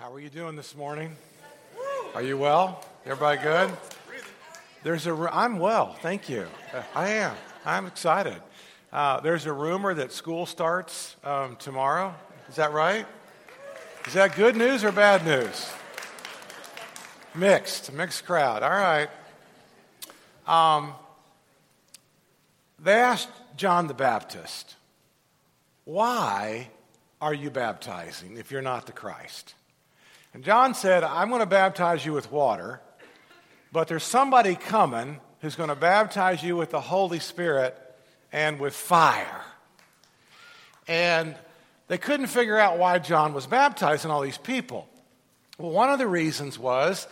How are you doing this morning? Are you well? Everybody good? There's a. I'm well, thank you. I am. I'm excited. Uh, there's a rumor that school starts um, tomorrow. Is that right? Is that good news or bad news? Mixed, mixed crowd. All right. Um, they asked John the Baptist, Why are you baptizing if you're not the Christ? And John said, I'm going to baptize you with water, but there's somebody coming who's going to baptize you with the Holy Spirit and with fire. And they couldn't figure out why John was baptizing all these people. Well, one of the reasons was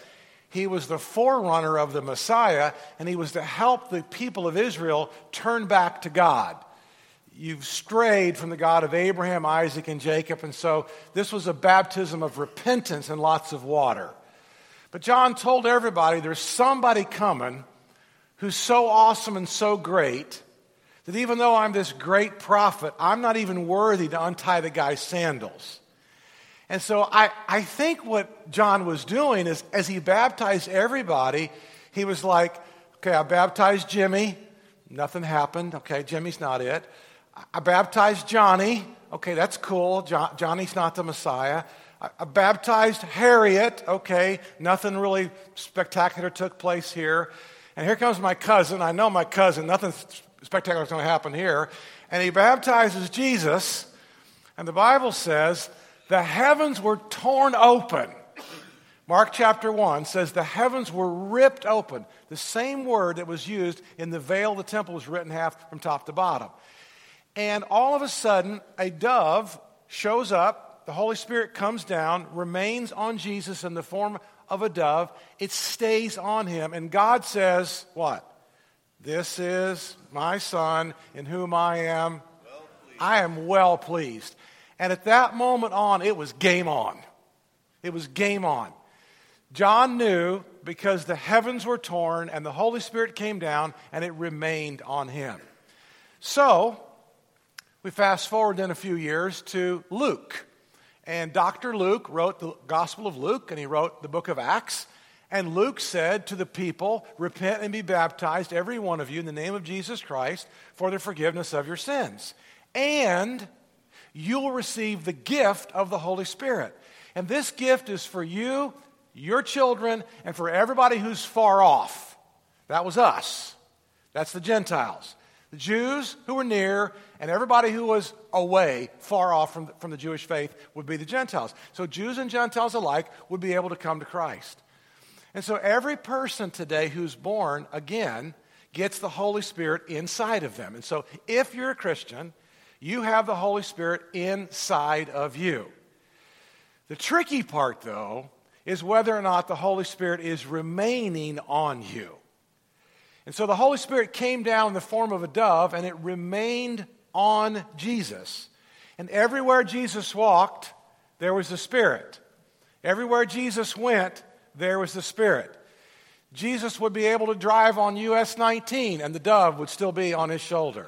he was the forerunner of the Messiah, and he was to help the people of Israel turn back to God you've strayed from the God of Abraham, Isaac, and Jacob. And so this was a baptism of repentance and lots of water. But John told everybody there's somebody coming who's so awesome and so great that even though I'm this great prophet, I'm not even worthy to untie the guy's sandals. And so I, I think what John was doing is as he baptized everybody, he was like, okay, I baptized Jimmy. Nothing happened. Okay, Jimmy's not it. I baptized Johnny. Okay, that's cool. Jo- Johnny's not the Messiah. I, I baptized Harriet. Okay, nothing really spectacular took place here. And here comes my cousin. I know my cousin. Nothing spectacular is going to happen here. And he baptizes Jesus. And the Bible says the heavens were torn open. Mark chapter 1 says the heavens were ripped open. The same word that was used in the veil of the temple was written half from top to bottom. And all of a sudden, a dove shows up. The Holy Spirit comes down, remains on Jesus in the form of a dove. It stays on him. And God says, What? This is my son in whom I am. Well I am well pleased. And at that moment on, it was game on. It was game on. John knew because the heavens were torn and the Holy Spirit came down and it remained on him. So, we fast forward then a few years to Luke. And Dr. Luke wrote the Gospel of Luke and he wrote the book of Acts. And Luke said to the people, Repent and be baptized, every one of you, in the name of Jesus Christ, for the forgiveness of your sins. And you will receive the gift of the Holy Spirit. And this gift is for you, your children, and for everybody who's far off. That was us. That's the Gentiles. The Jews who were near and everybody who was away, far off from the, from the Jewish faith, would be the Gentiles. So Jews and Gentiles alike would be able to come to Christ. And so every person today who's born again gets the Holy Spirit inside of them. And so if you're a Christian, you have the Holy Spirit inside of you. The tricky part, though, is whether or not the Holy Spirit is remaining on you. And so the Holy Spirit came down in the form of a dove and it remained on Jesus. And everywhere Jesus walked, there was the Spirit. Everywhere Jesus went, there was the Spirit. Jesus would be able to drive on US 19 and the dove would still be on his shoulder.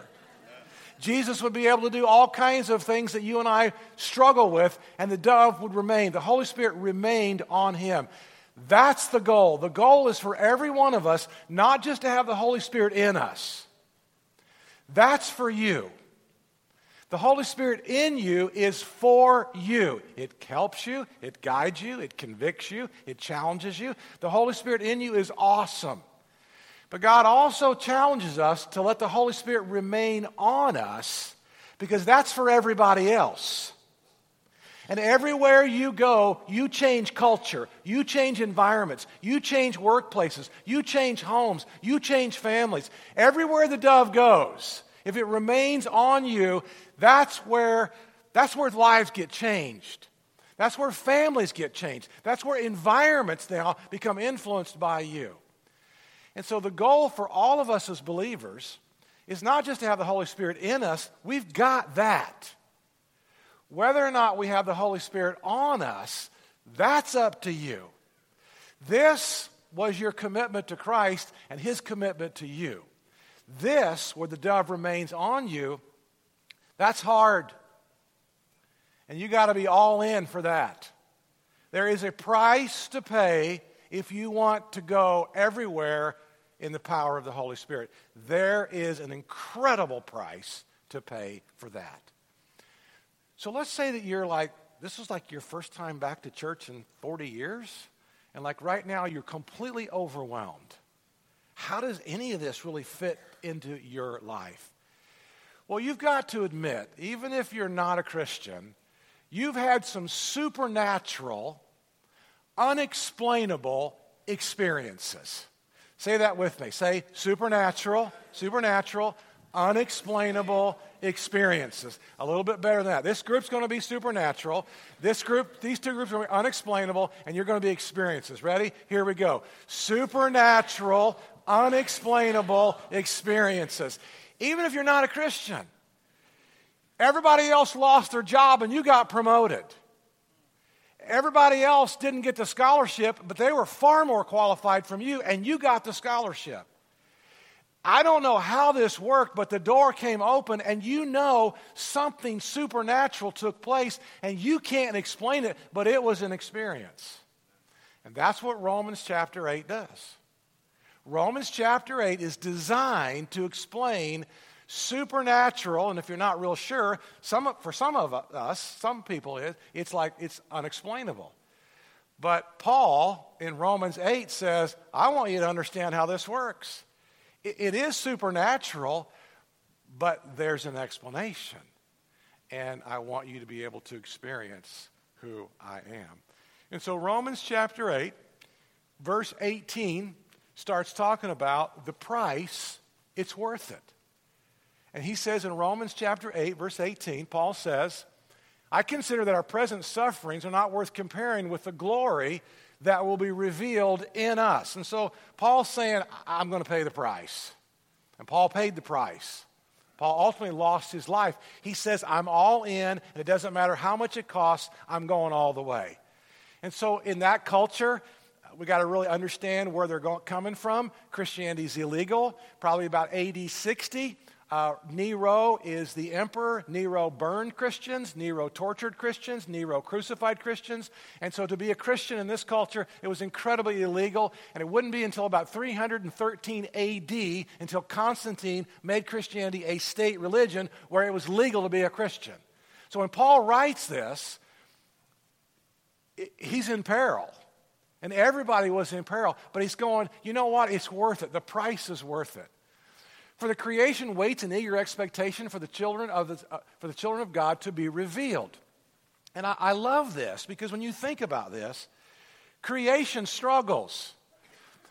Jesus would be able to do all kinds of things that you and I struggle with, and the dove would remain. The Holy Spirit remained on him. That's the goal. The goal is for every one of us not just to have the Holy Spirit in us. That's for you. The Holy Spirit in you is for you. It helps you, it guides you, it convicts you, it challenges you. The Holy Spirit in you is awesome. But God also challenges us to let the Holy Spirit remain on us because that's for everybody else. And everywhere you go, you change culture, you change environments, you change workplaces, you change homes, you change families. Everywhere the dove goes, if it remains on you, that's where, that's where lives get changed. That's where families get changed. That's where environments now become influenced by you. And so the goal for all of us as believers is not just to have the Holy Spirit in us, we've got that. Whether or not we have the Holy Spirit on us, that's up to you. This was your commitment to Christ and his commitment to you. This, where the dove remains on you, that's hard. And you got to be all in for that. There is a price to pay if you want to go everywhere in the power of the Holy Spirit. There is an incredible price to pay for that. So let's say that you're like, this is like your first time back to church in 40 years, and like right now you're completely overwhelmed. How does any of this really fit into your life? Well, you've got to admit, even if you're not a Christian, you've had some supernatural, unexplainable experiences. Say that with me. Say supernatural, supernatural, unexplainable experiences. A little bit better than that. This group's going to be supernatural. This group, these two groups are going to be unexplainable, and you're going to be experiences. Ready? Here we go. Supernatural, unexplainable experiences. Even if you're not a Christian, everybody else lost their job and you got promoted. Everybody else didn't get the scholarship, but they were far more qualified from you, and you got the scholarship. I don't know how this worked, but the door came open, and you know something supernatural took place, and you can't explain it, but it was an experience. And that's what Romans chapter 8 does. Romans chapter 8 is designed to explain supernatural, and if you're not real sure, some, for some of us, some people, it, it's like it's unexplainable. But Paul in Romans 8 says, I want you to understand how this works. It, is supernatural, but there's an explanation. And I want you to be able to experience who I am. And so, Romans chapter 8, verse 18, starts talking about the price, it's worth it. And he says in Romans chapter 8, verse 18, Paul says, I consider that our present sufferings are not worth comparing with the glory that will be revealed in us. And so Paul's saying, I'm going to pay the price. And Paul paid the price. Paul ultimately lost his life. He says, I'm all in, and it doesn't matter how much it costs, I'm going all the way. And so in that culture, we got to really understand where they're going, coming from. Christianity is illegal, probably about AD 60. Uh, Nero is the emperor. Nero burned Christians. Nero tortured Christians. Nero crucified Christians. And so to be a Christian in this culture, it was incredibly illegal. And it wouldn't be until about 313 AD until Constantine made Christianity a state religion where it was legal to be a Christian. So when Paul writes this, he's in peril. And everybody was in peril. But he's going, you know what? It's worth it. The price is worth it. For the creation waits in eager expectation for the children of, the, uh, for the children of God to be revealed. And I, I love this because when you think about this, creation struggles.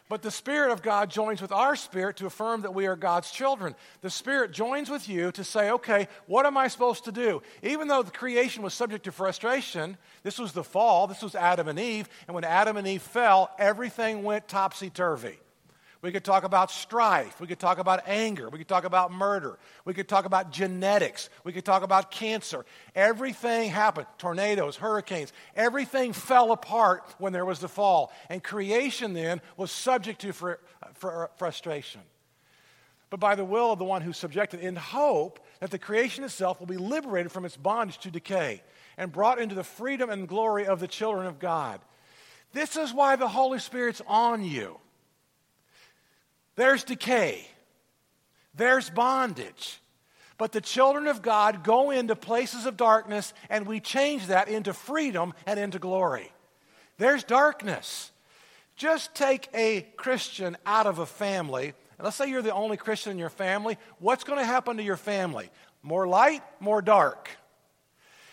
But the Spirit of God joins with our spirit to affirm that we are God's children. The Spirit joins with you to say, okay, what am I supposed to do? Even though the creation was subject to frustration, this was the fall, this was Adam and Eve, and when Adam and Eve fell, everything went topsy turvy. We could talk about strife. We could talk about anger. We could talk about murder. We could talk about genetics. We could talk about cancer. Everything happened tornadoes, hurricanes. Everything fell apart when there was the fall. And creation then was subject to fr- fr- frustration. But by the will of the one who subjected, in hope that the creation itself will be liberated from its bondage to decay and brought into the freedom and glory of the children of God. This is why the Holy Spirit's on you. There's decay, there's bondage. But the children of God go into places of darkness and we change that into freedom and into glory. There's darkness. Just take a Christian out of a family, and let's say you're the only Christian in your family. What's going to happen to your family? More light, more dark.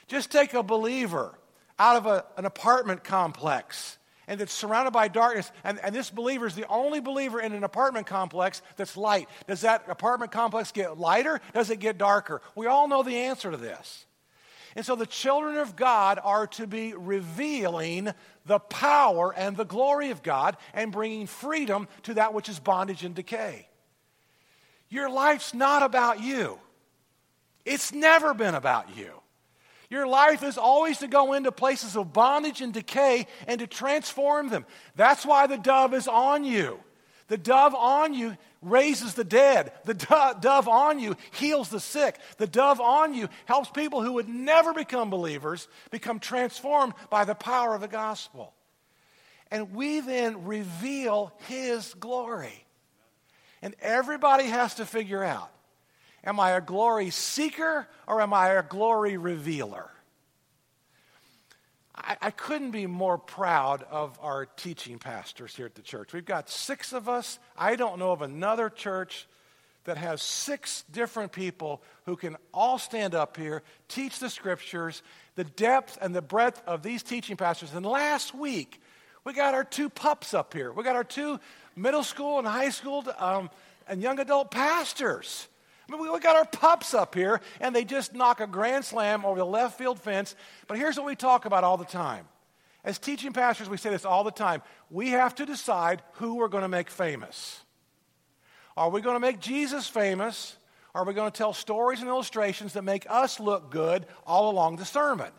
Just take a believer out of a, an apartment complex and it's surrounded by darkness. And, and this believer is the only believer in an apartment complex that's light. Does that apartment complex get lighter? Does it get darker? We all know the answer to this. And so the children of God are to be revealing the power and the glory of God and bringing freedom to that which is bondage and decay. Your life's not about you, it's never been about you. Your life is always to go into places of bondage and decay and to transform them. That's why the dove is on you. The dove on you raises the dead. The do- dove on you heals the sick. The dove on you helps people who would never become believers become transformed by the power of the gospel. And we then reveal his glory. And everybody has to figure out am I a glory seeker or am I a glory revealer? I, I, couldn't be more proud of our teaching pastors here at the church. We've got six of us. I don't know of another church that has six different people who can all stand up here, teach the scriptures, the depth and the breadth of these teaching pastors. And last week, we got our two pups up here. We got our two middle school and high school um, and young adult pastors. I mean, we got our pups up here, and they just knock a grand slam over the left field fence. But here's what we talk about all the time. As teaching pastors, we say this all the time. We have to decide who we're going to make famous. Are we going to make Jesus famous? Are we going to tell stories and illustrations that make us look good all along the sermon?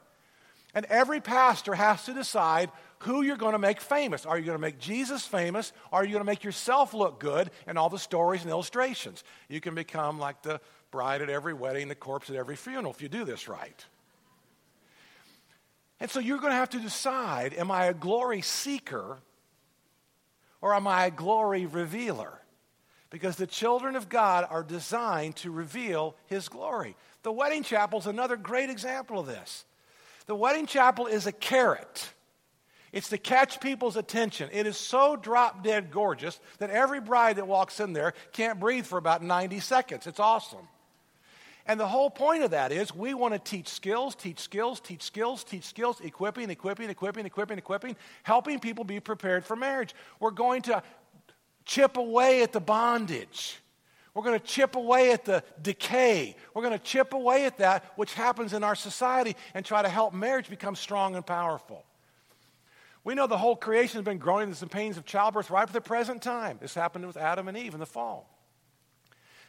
And every pastor has to decide who you're going to make famous. Are you going to make Jesus famous? Or are you going to make yourself look good in all the stories and illustrations? You can become like the bride at every wedding, the corpse at every funeral if you do this right. And so you're going to have to decide am I a glory seeker or am I a glory revealer? Because the children of God are designed to reveal His glory. The wedding chapel is another great example of this. The wedding chapel is a carrot it's to catch people's attention. It is so drop dead gorgeous that every bride that walks in there can't breathe for about 90 seconds. It's awesome. And the whole point of that is we want to teach skills, teach skills, teach skills, teach skills, equipping, equipping, equipping, equipping, equipping, helping people be prepared for marriage. We're going to chip away at the bondage. We're going to chip away at the decay. We're going to chip away at that which happens in our society and try to help marriage become strong and powerful. We know the whole creation has been growing in the pains of childbirth right up to the present time. This happened with Adam and Eve in the fall.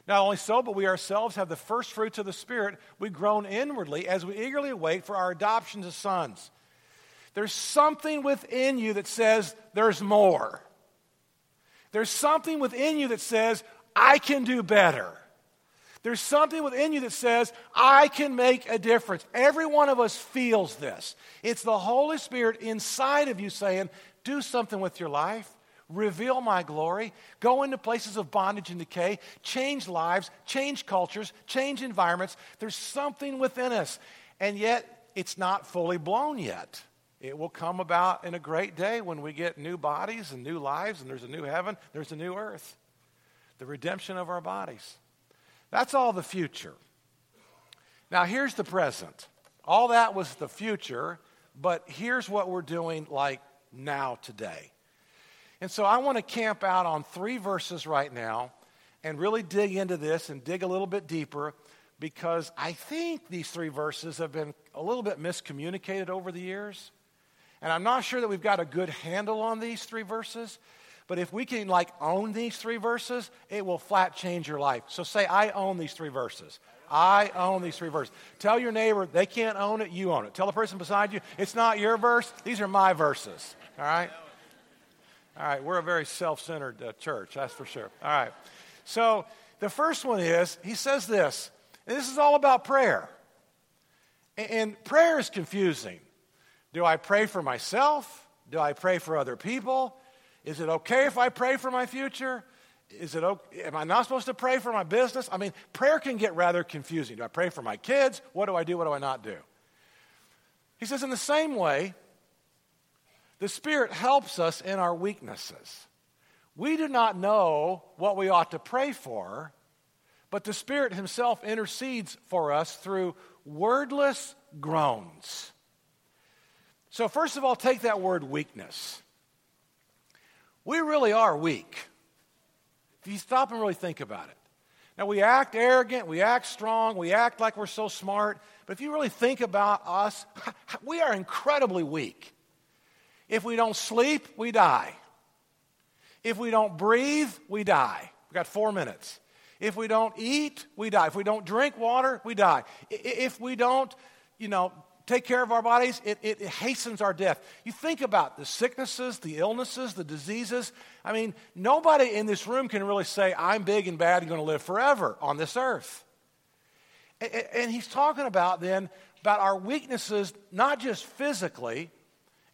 Not only so, but we ourselves have the first fruits of the Spirit. We groan inwardly as we eagerly wait for our adoption as sons. There's something within you that says there's more. There's something within you that says, I can do better. There's something within you that says, I can make a difference. Every one of us feels this. It's the Holy Spirit inside of you saying, Do something with your life. Reveal my glory. Go into places of bondage and decay. Change lives, change cultures, change environments. There's something within us. And yet, it's not fully blown yet. It will come about in a great day when we get new bodies and new lives, and there's a new heaven, there's a new earth. The redemption of our bodies. That's all the future. Now, here's the present. All that was the future, but here's what we're doing like now today. And so I want to camp out on three verses right now and really dig into this and dig a little bit deeper because I think these three verses have been a little bit miscommunicated over the years. And I'm not sure that we've got a good handle on these three verses. But if we can like own these three verses, it will flat change your life. So say, I own these three verses. I own these three verses. Tell your neighbor they can't own it, you own it. Tell the person beside you, it's not your verse, these are my verses. All right? All right, we're a very self centered uh, church, that's for sure. All right. So the first one is, he says this, and this is all about prayer. And, and prayer is confusing. Do I pray for myself? Do I pray for other people? Is it okay if I pray for my future? Is it okay? Am I not supposed to pray for my business? I mean, prayer can get rather confusing. Do I pray for my kids? What do I do? What do I not do? He says, in the same way, the Spirit helps us in our weaknesses. We do not know what we ought to pray for, but the Spirit Himself intercedes for us through wordless groans. So, first of all, take that word weakness we really are weak. If you stop and really think about it. Now, we act arrogant, we act strong, we act like we're so smart, but if you really think about us, we are incredibly weak. If we don't sleep, we die. If we don't breathe, we die. We've got four minutes. If we don't eat, we die. If we don't drink water, we die. If we don't, you know, take care of our bodies, it, it, it, hastens our death. You think about the sicknesses, the illnesses, the diseases. I mean, nobody in this room can really say, I'm big and bad and going to live forever on this earth. And, and he's talking about then about our weaknesses, not just physically,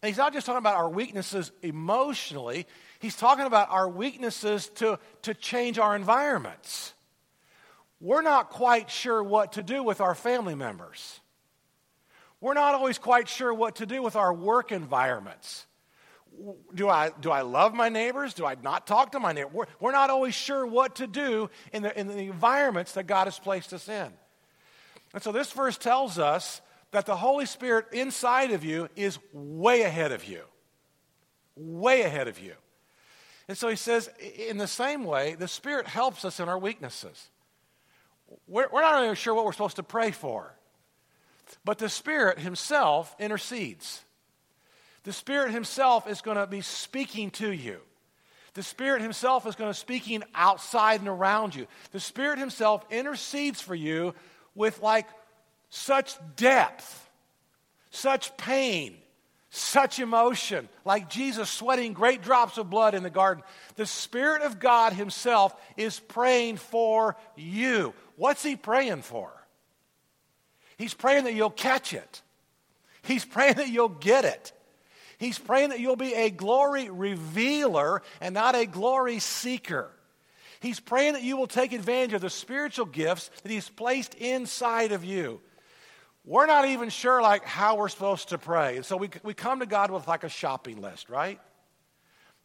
and he's not just talking about our weaknesses emotionally, he's talking about our weaknesses to, to change our environments. We're not quite sure what to do with our family members. We're not always quite sure what to do with our work environments. Do I, do I love my neighbors? Do I not talk to my neighbors? We're, we're not always sure what to do in the, in the environments that God has placed us in. And so this verse tells us that the Holy Spirit inside of you is way ahead of you. Way ahead of you. And so he says, in the same way, the Spirit helps us in our weaknesses. We're, we're not even sure what we're supposed to pray for. But the Spirit Himself intercedes. The Spirit Himself is going to be speaking to you. The Spirit Himself is going to be speaking outside and around you. The Spirit Himself intercedes for you with like such depth, such pain, such emotion, like Jesus sweating great drops of blood in the garden. The Spirit of God Himself is praying for you. What's He praying for? He's praying that you'll catch it. He's praying that you'll get it. He's praying that you'll be a glory revealer and not a glory seeker. He's praying that you will take advantage of the spiritual gifts that He's placed inside of you. We're not even sure like how we're supposed to pray. And so we, we come to God with like a shopping list, right?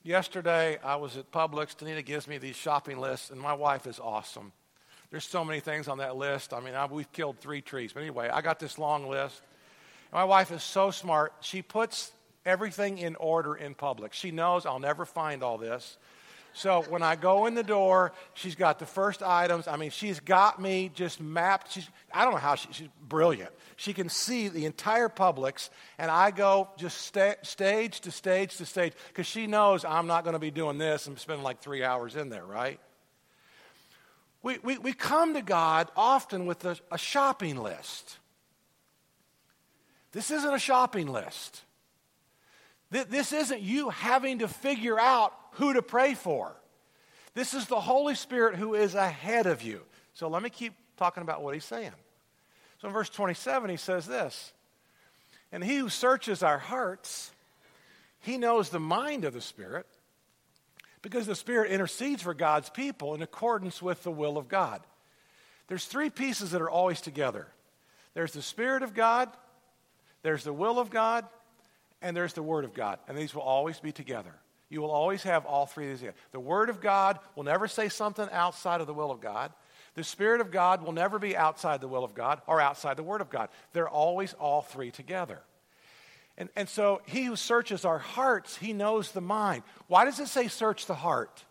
Yesterday I was at Publix. Danita gives me these shopping lists, and my wife is awesome. There's so many things on that list. I mean, I, we've killed three trees. But anyway, I got this long list. My wife is so smart. She puts everything in order in Publix. She knows I'll never find all this. So when I go in the door, she's got the first items. I mean, she's got me just mapped. She's, I don't know how she, she's brilliant. She can see the entire Publix, and I go just sta- stage to stage to stage because she knows I'm not going to be doing this and spending like three hours in there, right? We, we, we come to God often with a, a shopping list. This isn't a shopping list. This isn't you having to figure out who to pray for. This is the Holy Spirit who is ahead of you. So let me keep talking about what he's saying. So in verse 27, he says this And he who searches our hearts, he knows the mind of the Spirit, because the Spirit intercedes for God's people in accordance with the will of God. There's three pieces that are always together there's the Spirit of God, there's the will of God, and there's the Word of God. And these will always be together. You will always have all three of these. Together. The Word of God will never say something outside of the will of God. The Spirit of God will never be outside the will of God or outside the Word of God. They're always all three together. And, and so he who searches our hearts, he knows the mind. Why does it say search the heart?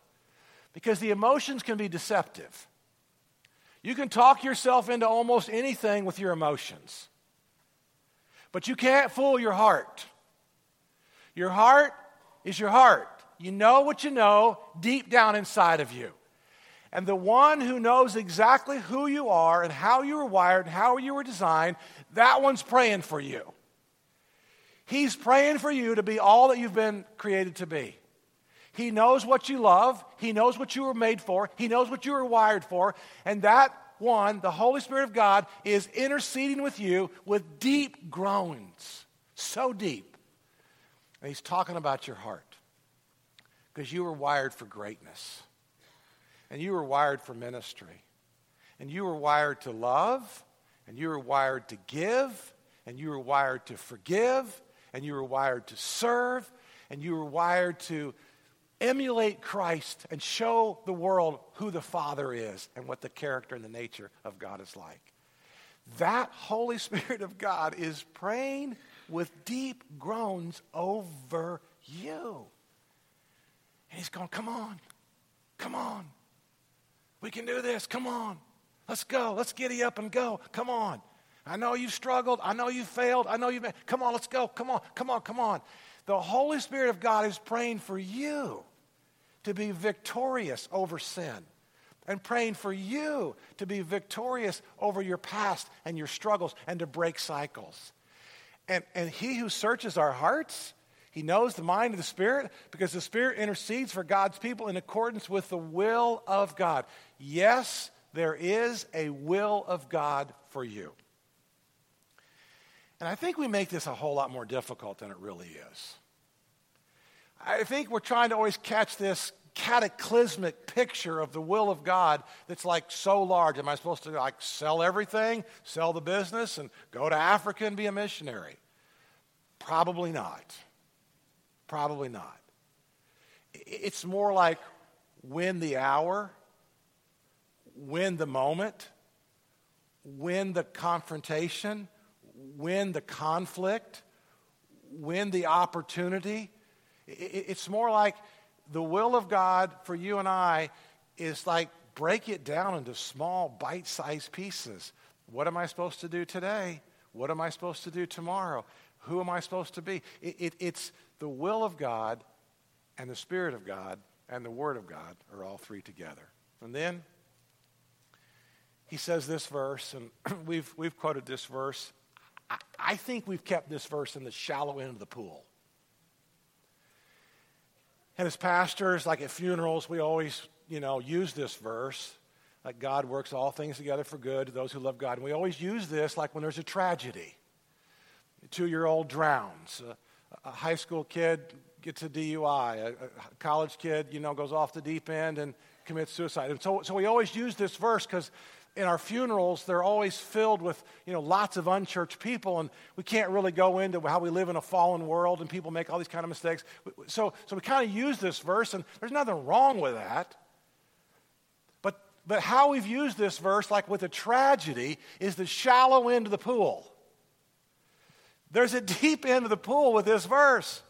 Because the emotions can be deceptive. You can talk yourself into almost anything with your emotions, but you can't fool your heart. Your heart is your heart. You know what you know deep down inside of you. And the one who knows exactly who you are and how you were wired and how you were designed, that one's praying for you. He's praying for you to be all that you've been created to be. He knows what you love. He knows what you were made for. He knows what you were wired for. And that one, the Holy Spirit of God, is interceding with you with deep groans. So deep. And He's talking about your heart. Because you were wired for greatness. And you were wired for ministry. And you were wired to love. And you were wired to give. And you were wired to forgive. And you were wired to serve. And you were wired to emulate Christ and show the world who the Father is and what the character and the nature of God is like. That Holy Spirit of God is praying with deep groans over you. And he's going, Come on, come on. We can do this. Come on. Let's go. Let's giddy up and go. Come on. I know you've struggled. I know you've failed. I know you've been. Come on, let's go. Come on, come on, come on. The Holy Spirit of God is praying for you to be victorious over sin and praying for you to be victorious over your past and your struggles and to break cycles. And, and he who searches our hearts, he knows the mind of the Spirit because the Spirit intercedes for God's people in accordance with the will of God. Yes, there is a will of God for you. And I think we make this a whole lot more difficult than it really is. I think we're trying to always catch this cataclysmic picture of the will of God that's like so large. Am I supposed to like sell everything, sell the business, and go to Africa and be a missionary? Probably not. Probably not. It's more like win the hour, win the moment, win the confrontation, win the conflict, win the opportunity. It's more like the will of God for you and I is like break it down into small, bite sized pieces. What am I supposed to do today? What am I supposed to do tomorrow? Who am I supposed to be? It, it, it's the will of God and the Spirit of God and the Word of God are all three together. And then he says this verse, and we've, we've quoted this verse. I, think we've kept this verse in the shallow end of the pool. And as pastors, like at funerals, we always, you know, use this verse. Like God works all things together for good to those who love God. And we always use this like when there's a tragedy. A two year old drowns, a, a, high school kid gets a DUI, a, a, college kid, you know, goes off the deep end and commits suicide. And so, so we always use this verse because in our funerals, they're always filled with, you know, lots of unchurched people, and we can't really go into how we live in a fallen world and people make all these kind of mistakes. So, so we kind of use this verse, and there's nothing wrong with that. But, but how we've used this verse, like with a tragedy, is the shallow end of the pool. There's a deep end of the pool with this verse.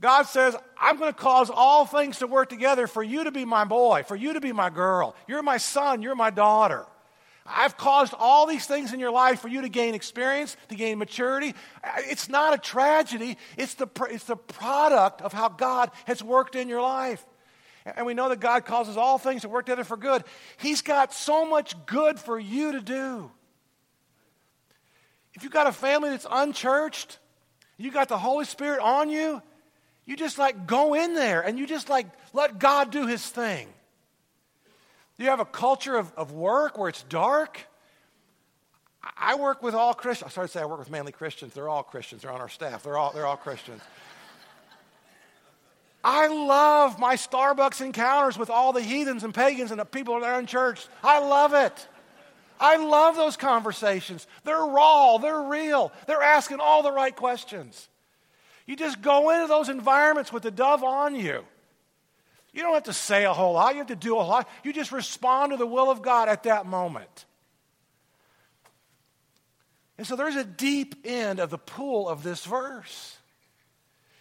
God says, I'm going to cause all things to work together for you to be my boy, for you to be my girl. You're my son, you're my daughter. I've caused all these things in your life for you to gain experience, to gain maturity. It's not a tragedy, it's the, it's the product of how God has worked in your life. And we know that God causes all things to work together for good. He's got so much good for you to do. If you've got a family that's unchurched, you've got the Holy Spirit on you, you just like go in there and you just like let God do his thing. You have a culture of, of work where it's dark. I work with all Christians. I started to say I work with mainly Christians. They're all Christians. They're on our staff. They're all, they're all Christians. I love my Starbucks encounters with all the heathens and pagans and the people that are in church. I love it. I love those conversations. They're raw, they're real, they're asking all the right questions. You just go into those environments with the dove on you. You don't have to say a whole lot, you have to do a lot. You just respond to the will of God at that moment. And so there's a deep end of the pool of this verse.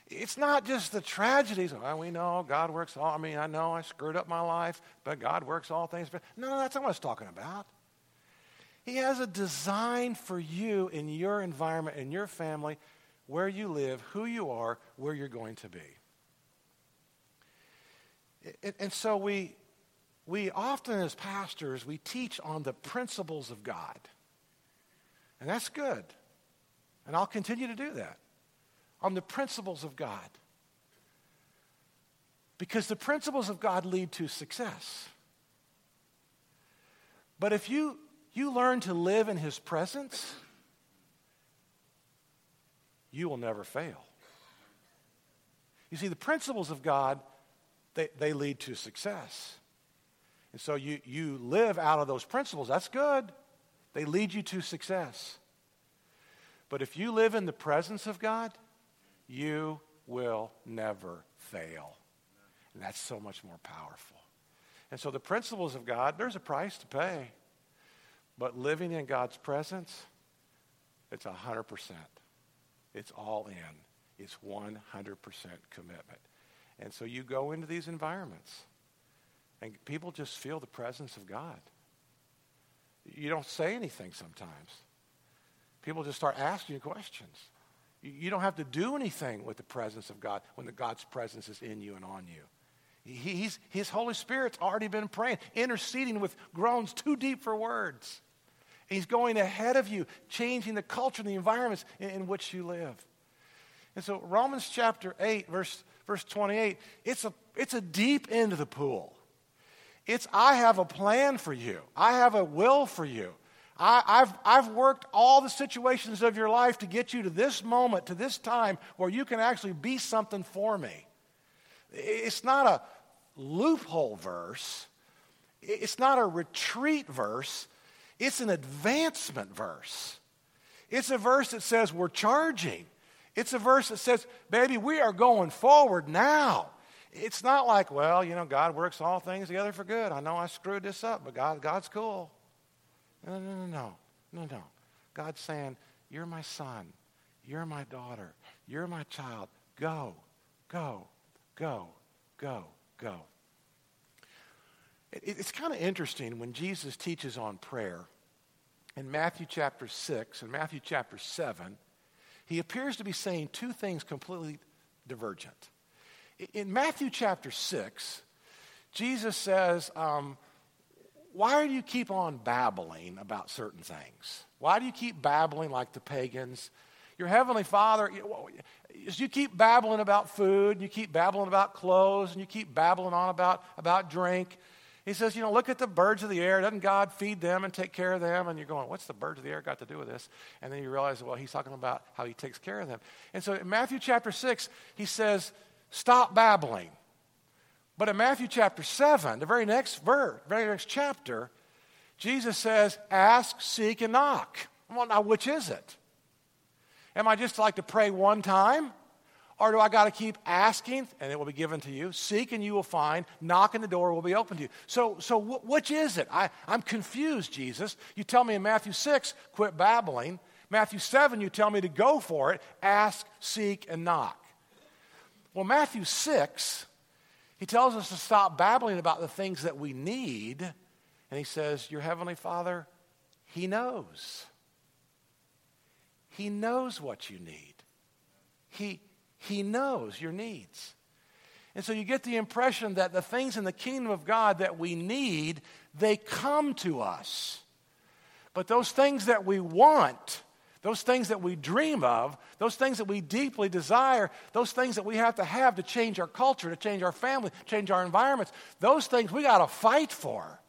It's not just the tragedies. Well, we know God works all. I mean, I know I screwed up my life, but God works all things. No, that's not what it's talking about. He has a design for you in your environment, in your family, where you live, who you are, where you're going to be. And so we, we often, as pastors, we teach on the principles of God. And that's good. And I'll continue to do that. On the principles of God. Because the principles of God lead to success. But if you, you learn to live in His presence, you will never fail. You see, the principles of God, they, they lead to success. And so you, you live out of those principles. That's good. They lead you to success. But if you live in the presence of God, you will never fail. And that's so much more powerful. And so the principles of God, there's a price to pay. But living in God's presence, it's 100%. It's all in. It's 100% commitment. And so you go into these environments, and people just feel the presence of God. You don't say anything sometimes. People just start asking you questions. You don't have to do anything with the presence of God when the God's presence is in you and on you. He's, his Holy Spirit's already been praying, interceding with groans too deep for words. He's going ahead of you, changing the culture and the environments in, in which you live. And so, Romans chapter 8, verse, verse 28, it's a, it's a deep end of the pool. It's, I have a plan for you, I have a will for you. I, have I've worked all the situations of your life to get you to this moment, to this time, where you can actually be something for me. It's not a loophole verse, it's not a retreat verse, it's an advancement verse. It's a verse that says we're charging. It's a verse that says, baby, we are going forward now. It's not like, well, you know, God works all things together for good. I know I screwed this up, but God, God's cool. No, no, no, no, no, no. God's saying, You're my son. You're my daughter. You're my child. Go, go, go, go, go. It, it's kind of interesting when Jesus teaches on prayer in Matthew chapter 6 and Matthew chapter 7, he appears to be saying two things completely divergent. In Matthew chapter 6, Jesus says, um, why do you keep on babbling about certain things? Why do you keep babbling like the pagans? Your heavenly Father, you keep babbling about food, you keep babbling about clothes, and you keep babbling on about, about drink. He says, you know, look at the birds of the air. Doesn't God feed them and take care of them? And you're going, what's the birds of the air got to do with this? And then you realize, well, he's talking about how he takes care of them. And so in Matthew chapter 6, he says, stop babbling. But in Matthew chapter 7, the very next verse, very next chapter, Jesus says, Ask, seek, and knock. Well, now, which is it? Am I just like to pray one time? Or do I got to keep asking and it will be given to you? Seek and you will find. Knock and the door will be open to you. So, so which is it? I, I'm confused, Jesus. You tell me in Matthew 6, quit babbling. Matthew 7, you tell me to go for it. Ask, seek, and knock. Well, Matthew 6 he tells us to stop babbling about the things that we need. And he says, Your Heavenly Father, He knows. He knows what you need. He, he knows your needs. And so you get the impression that the things in the kingdom of God that we need, they come to us. But those things that we want, those things that we dream of, those things that we deeply desire, those things that we have to have to change our culture, to change our family, change our environments, those things we got to fight for.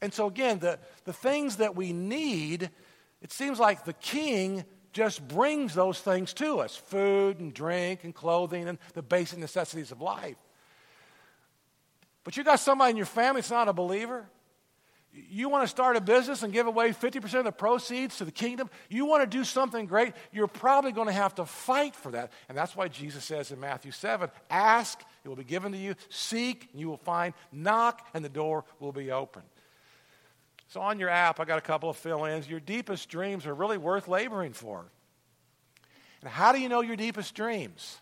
And so, again, the, the things that we need, it seems like the king just brings those things to us food and drink and clothing and the basic necessities of life. But you got somebody in your family that's not a believer, you want to start a business and give away 50% of the proceeds to the kingdom? You want to do something great? You're probably going to have to fight for that. And that's why Jesus says in Matthew 7 ask, it will be given to you. Seek, and you will find. Knock, and the door will be open. So on your app, I got a couple of fill ins. Your deepest dreams are really worth laboring for. And how do you know your deepest dreams?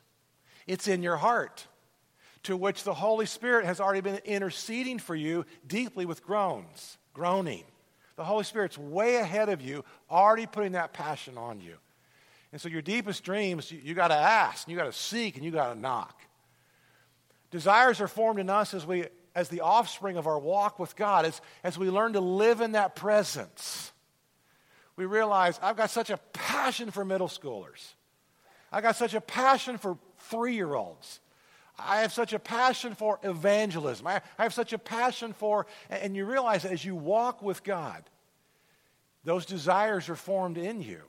It's in your heart to which the Holy Spirit has already been interceding for you deeply with groans groaning. The Holy Spirit's way ahead of you, already putting that passion on you. And so your deepest dreams, you, you got to ask, and you got to seek, and you got to knock. Desires are formed in us as we as the offspring of our walk with God, as, as we learn to live in that presence. We realize I've got such a passion for middle schoolers. I've got such a passion for three year olds. I have such a passion for evangelism. I, I have such a passion for, and you realize as you walk with God, those desires are formed in you.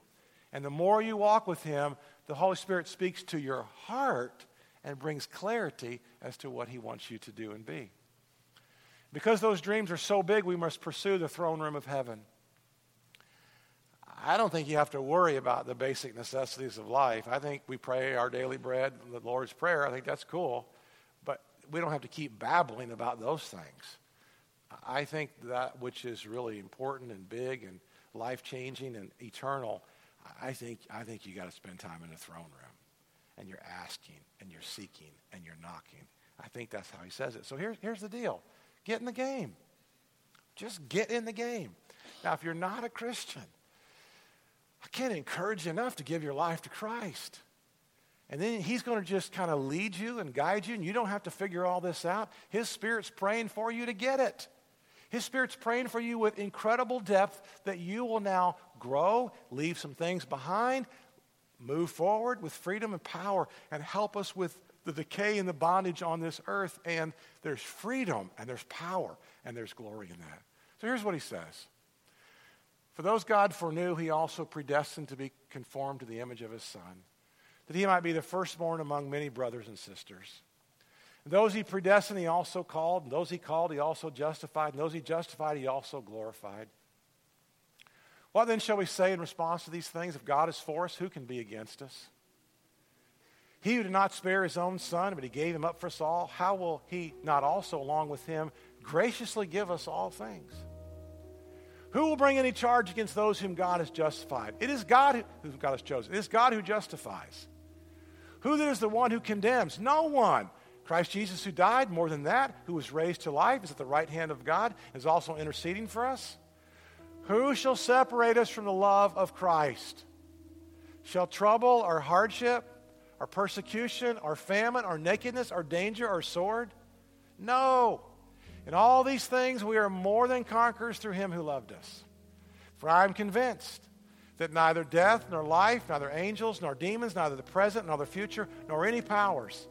And the more you walk with Him, the Holy Spirit speaks to your heart and brings clarity as to what He wants you to do and be. Because those dreams are so big, we must pursue the throne room of heaven. I don't think you have to worry about the basic necessities of life. I think we pray our daily bread, the Lord's Prayer. I think that's cool. But we don't have to keep babbling about those things. I think that which is really important and big and life changing and eternal, I think, I think you got to spend time in the throne room. And you're asking and you're seeking and you're knocking. I think that's how he says it. So here's, here's the deal get in the game. Just get in the game. Now, if you're not a Christian, I can't encourage you enough to give your life to Christ. And then he's going to just kind of lead you and guide you, and you don't have to figure all this out. His Spirit's praying for you to get it. His Spirit's praying for you with incredible depth that you will now grow, leave some things behind, move forward with freedom and power, and help us with the decay and the bondage on this earth. And there's freedom, and there's power, and there's glory in that. So here's what he says For those God foreknew, he also predestined to be conformed to the image of his Son, that he might be the firstborn among many brothers and sisters. And those he predestined, he also called. And those he called, he also justified. And those he justified, he also glorified. What then shall we say in response to these things? If God is for us, who can be against us? He who did not spare his own son, but he gave him up for us all, how will he not also, along with him, graciously give us all things? Who will bring any charge against those whom God has justified? It is God who God has chosen. It is God who justifies. Who then is the one who condemns? No one. Christ Jesus, who died, more than that, who was raised to life, is at the right hand of God, is also interceding for us. Who shall separate us from the love of Christ? Shall trouble or hardship, or persecution, our famine, our nakedness, our danger, our sword? No. In all these things, we are more than conquerors through him who loved us. For I am convinced that neither death, nor life, neither angels, nor demons, neither the present, nor the future, nor any powers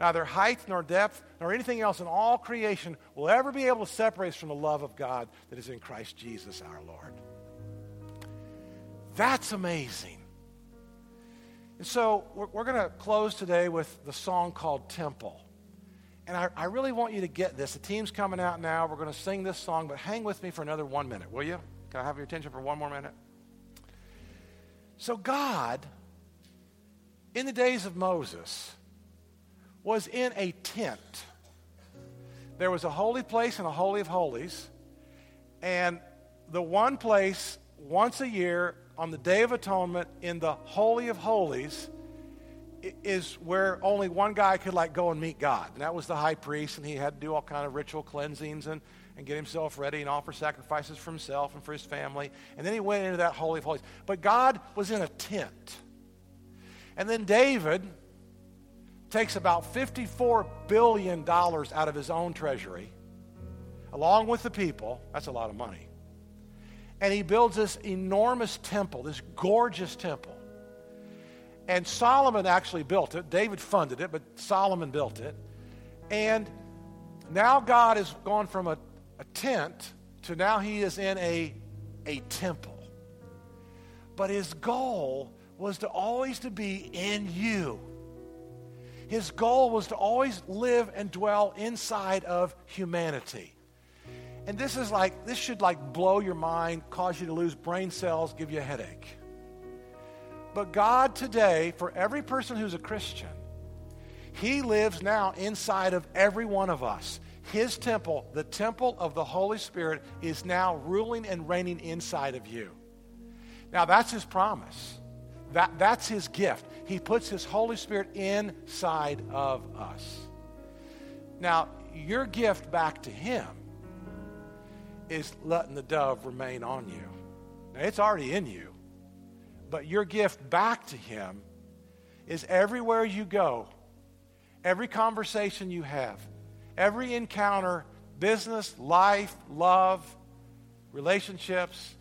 neither height nor depth nor anything else in all creation will ever be able to separate us from the love of God that is in Christ Jesus our Lord. That's amazing. And so we're, we're going to close today with the song called Temple. And I, I really want you to get this. The team's coming out now. We're going to sing this song, but hang with me for another one minute, will you? Can I have your attention for one more minute? So, God, in the days of Moses, was in a tent. There was a holy place and a holy of holies. And the one place once a year on the Day of Atonement in the Holy of Holies is where only one guy could like go and meet God. And that was the high priest, and he had to do all kind of ritual cleansings and, and get himself ready and offer sacrifices for himself and for his family. And then he went into that Holy of Holies. But God was in a tent. And then David takes about $54 billion out of his own treasury, along with the people. That's a lot of money. And he builds this enormous temple, this gorgeous temple. And Solomon actually built it. David funded it, but Solomon built it. And now God has gone from a, a tent to now he is in a, a temple. But his goal was to always to be in you. His goal was to always live and dwell inside of humanity. And this is like, this should like blow your mind, cause you to lose brain cells, give you a headache. But God today, for every person who's a Christian, He lives now inside of every one of us. His temple, the temple of the Holy Spirit, is now ruling and reigning inside of you. Now, that's His promise. That, that's His gift. He puts His Holy Spirit inside of us. Now, your gift back to Him is letting the dove remain on you. Now, it's already in you, but your gift back to Him is everywhere you go, every conversation you have, every encounter, business, life, love, relationships,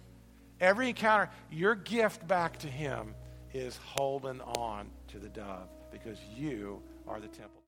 every encounter, your gift back to Him is holding on to the dove because you are the temple.